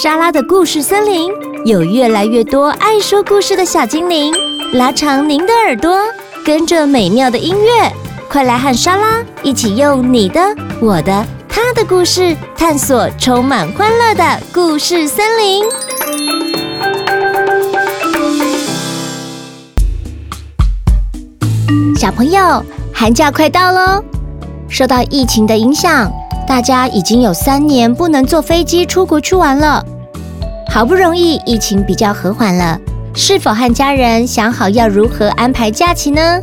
莎拉的故事森林有越来越多爱说故事的小精灵，拉长您的耳朵，跟着美妙的音乐，快来和莎拉一起用你的、我的、他的故事，探索充满欢乐的故事森林。小朋友，寒假快到喽！受到疫情的影响，大家已经有三年不能坐飞机出国去玩了。好不容易疫情比较和缓了，是否和家人想好要如何安排假期呢？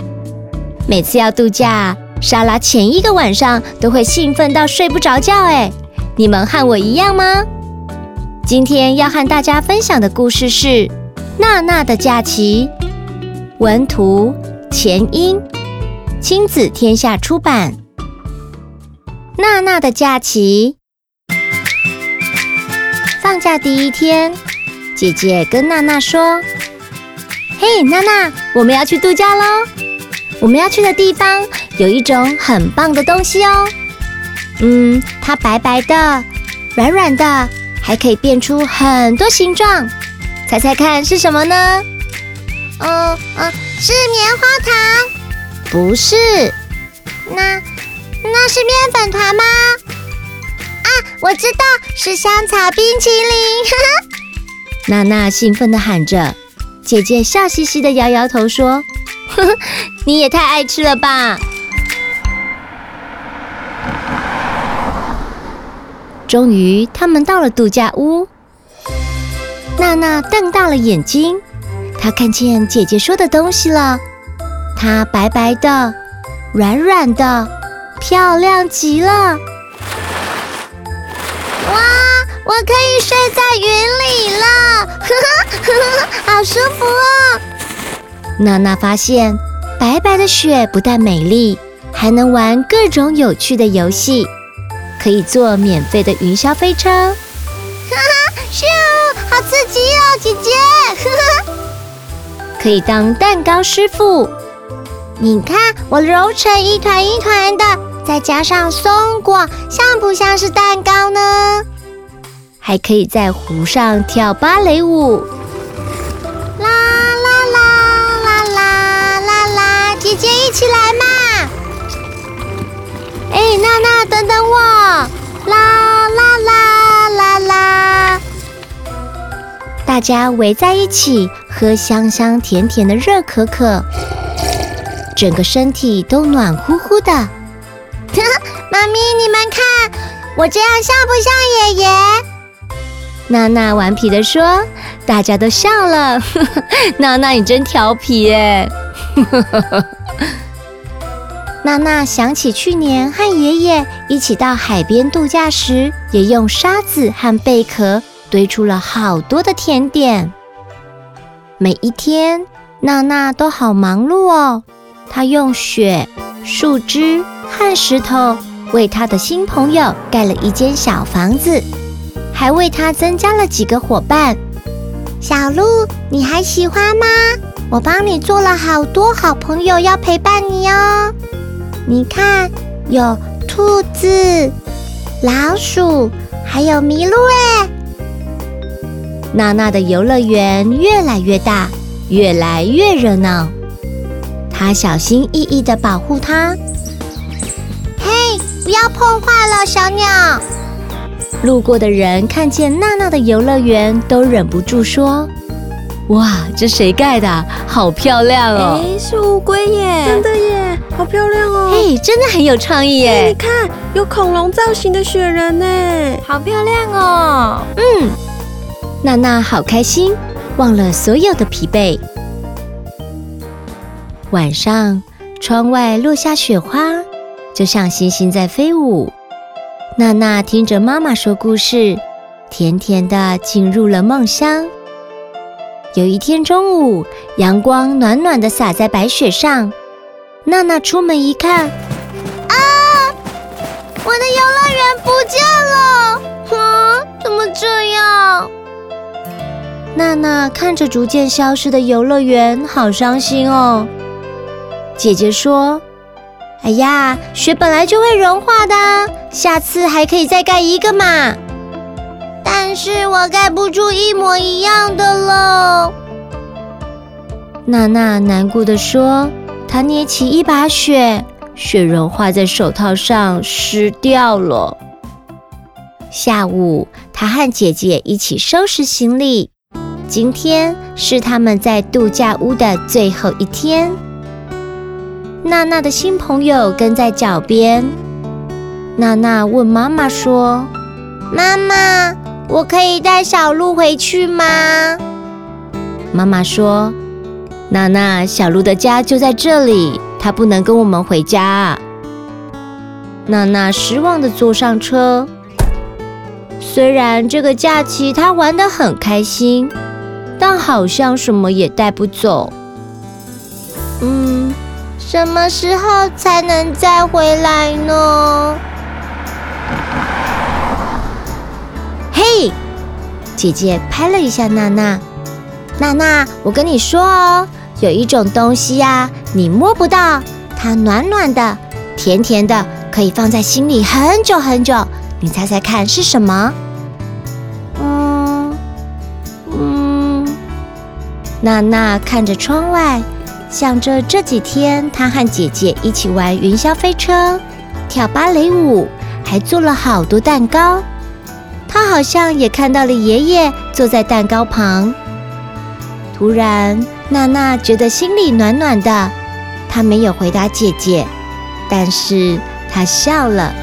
每次要度假，莎拉前一个晚上都会兴奋到睡不着觉。哎，你们和我一样吗？今天要和大家分享的故事是《娜娜的假期》，文图钱茵，亲子天下出版。娜娜的假期，放假第一天，姐姐跟娜娜说：“嘿，娜娜，我们要去度假喽！我们要去的地方有一种很棒的东西哦。嗯，它白白的，软软的，还可以变出很多形状。猜猜看是什么呢？嗯嗯，是棉花糖？不是。那……”那是面粉团吗？啊，我知道是香草冰淇淋！哈哈，娜娜兴奋地喊着，姐姐笑嘻嘻地摇摇头说：“呵呵，你也太爱吃了吧！”终于，他们到了度假屋。娜娜瞪大了眼睛，她看见姐姐说的东西了。它白白的，软软的。漂亮极了！哇，我可以睡在云里了，呵呵呵呵，好舒服哦！娜娜发现，白白的雪不但美丽，还能玩各种有趣的游戏，可以坐免费的云霄飞车，哈哈，咻，好刺激哦，姐姐！呵呵，可以当蛋糕师傅，你看我揉成一团一团的。再加上松果，像不像是蛋糕呢？还可以在湖上跳芭蕾舞，啦啦啦啦啦啦啦！姐姐一起来嘛！哎，娜娜，等等我！啦啦啦啦啦！大家围在一起喝香香甜甜的热可可，整个身体都暖乎乎的。妈咪，你们看我这样像不像爷爷？娜娜顽皮地说，大家都笑了。娜娜，你真调皮耶！娜娜想起去年和爷爷一起到海边度假时，也用沙子和贝壳堆出了好多的甜点。每一天，娜娜都好忙碌哦。她用雪、树枝和石头。为他的新朋友盖了一间小房子，还为他增加了几个伙伴。小鹿，你还喜欢吗？我帮你做了好多好朋友要陪伴你哦。你看，有兔子、老鼠，还有麋鹿哎。娜娜的游乐园越来越大，越来越热闹。她小心翼翼地保护它。不要碰坏了，小鸟。路过的人看见娜娜的游乐园，都忍不住说：“哇，这谁盖的？好漂亮哦！”哎，是乌龟耶！真的耶，好漂亮哦！嘿，真的很有创意耶！你看，有恐龙造型的雪人呢，好漂亮哦！嗯，娜娜好开心，忘了所有的疲惫。晚上，窗外落下雪花。就像星星在飞舞，娜娜听着妈妈说故事，甜甜的进入了梦乡。有一天中午，阳光暖暖的洒在白雪上，娜娜出门一看，啊，我的游乐园不见了！啊，怎么这样？娜娜看着逐渐消失的游乐园，好伤心哦。姐姐说。哎呀，雪本来就会融化的，下次还可以再盖一个嘛。但是我盖不出一模一样的了。娜娜难过地说：“她捏起一把雪，雪融化在手套上，湿掉了。”下午，她和姐姐一起收拾行李。今天是他们在度假屋的最后一天。娜娜的新朋友跟在脚边。娜娜问妈妈说：“妈妈，我可以带小鹿回去吗？”妈妈说。娜娜，小鹿的家就在这里，它不能跟我们回家。娜娜失望地坐上车。虽然这个假期她玩得很开心，但好像什么也带不走。嗯，什么时候才能再回来呢？嘿，姐姐拍了一下娜娜。娜娜，我跟你说哦，有一种东西呀，你摸不到，它暖暖的、甜甜的，可以放在心里很久很久。你猜猜看是什么？嗯嗯。娜娜看着窗外，想着这几天她和姐姐一起玩云霄飞车、跳芭蕾舞，还做了好多蛋糕。她好像也看到了爷爷坐在蛋糕旁。突然，娜娜觉得心里暖暖的。她没有回答姐姐，但是她笑了。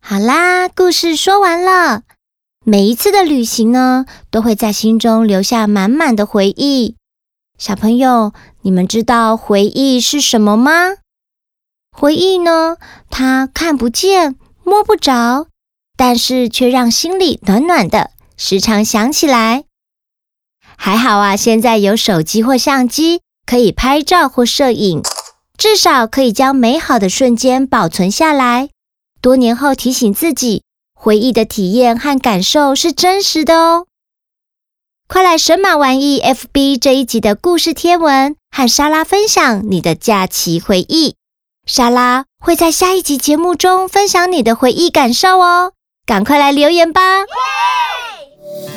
好啦，故事说完了。每一次的旅行呢，都会在心中留下满满的回忆。小朋友，你们知道回忆是什么吗？回忆呢，它看不见。摸不着，但是却让心里暖暖的，时常想起来。还好啊，现在有手机或相机，可以拍照或摄影，至少可以将美好的瞬间保存下来。多年后提醒自己，回忆的体验和感受是真实的哦。快来神马玩意 FB 这一集的故事贴文，和莎拉分享你的假期回忆。莎拉会在下一集节目中分享你的回忆感受哦，赶快来留言吧！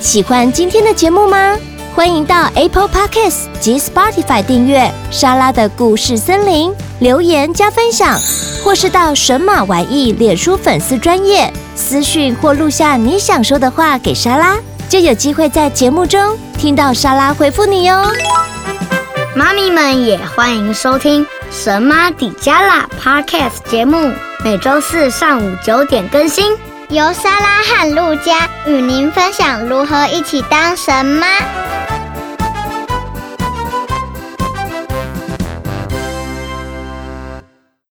喜欢今天的节目吗？欢迎到 Apple Podcasts 及 Spotify 订阅莎拉的故事森林，留言加分享，或是到神马玩意脸书粉丝专页私讯或录下你想说的话给莎拉，就有机会在节目中听到莎拉回复你哦。妈咪们也欢迎收听。神妈底加拉 Podcast 节目每周四上午九点更新，由莎拉和路加与您分享如何一起当神妈。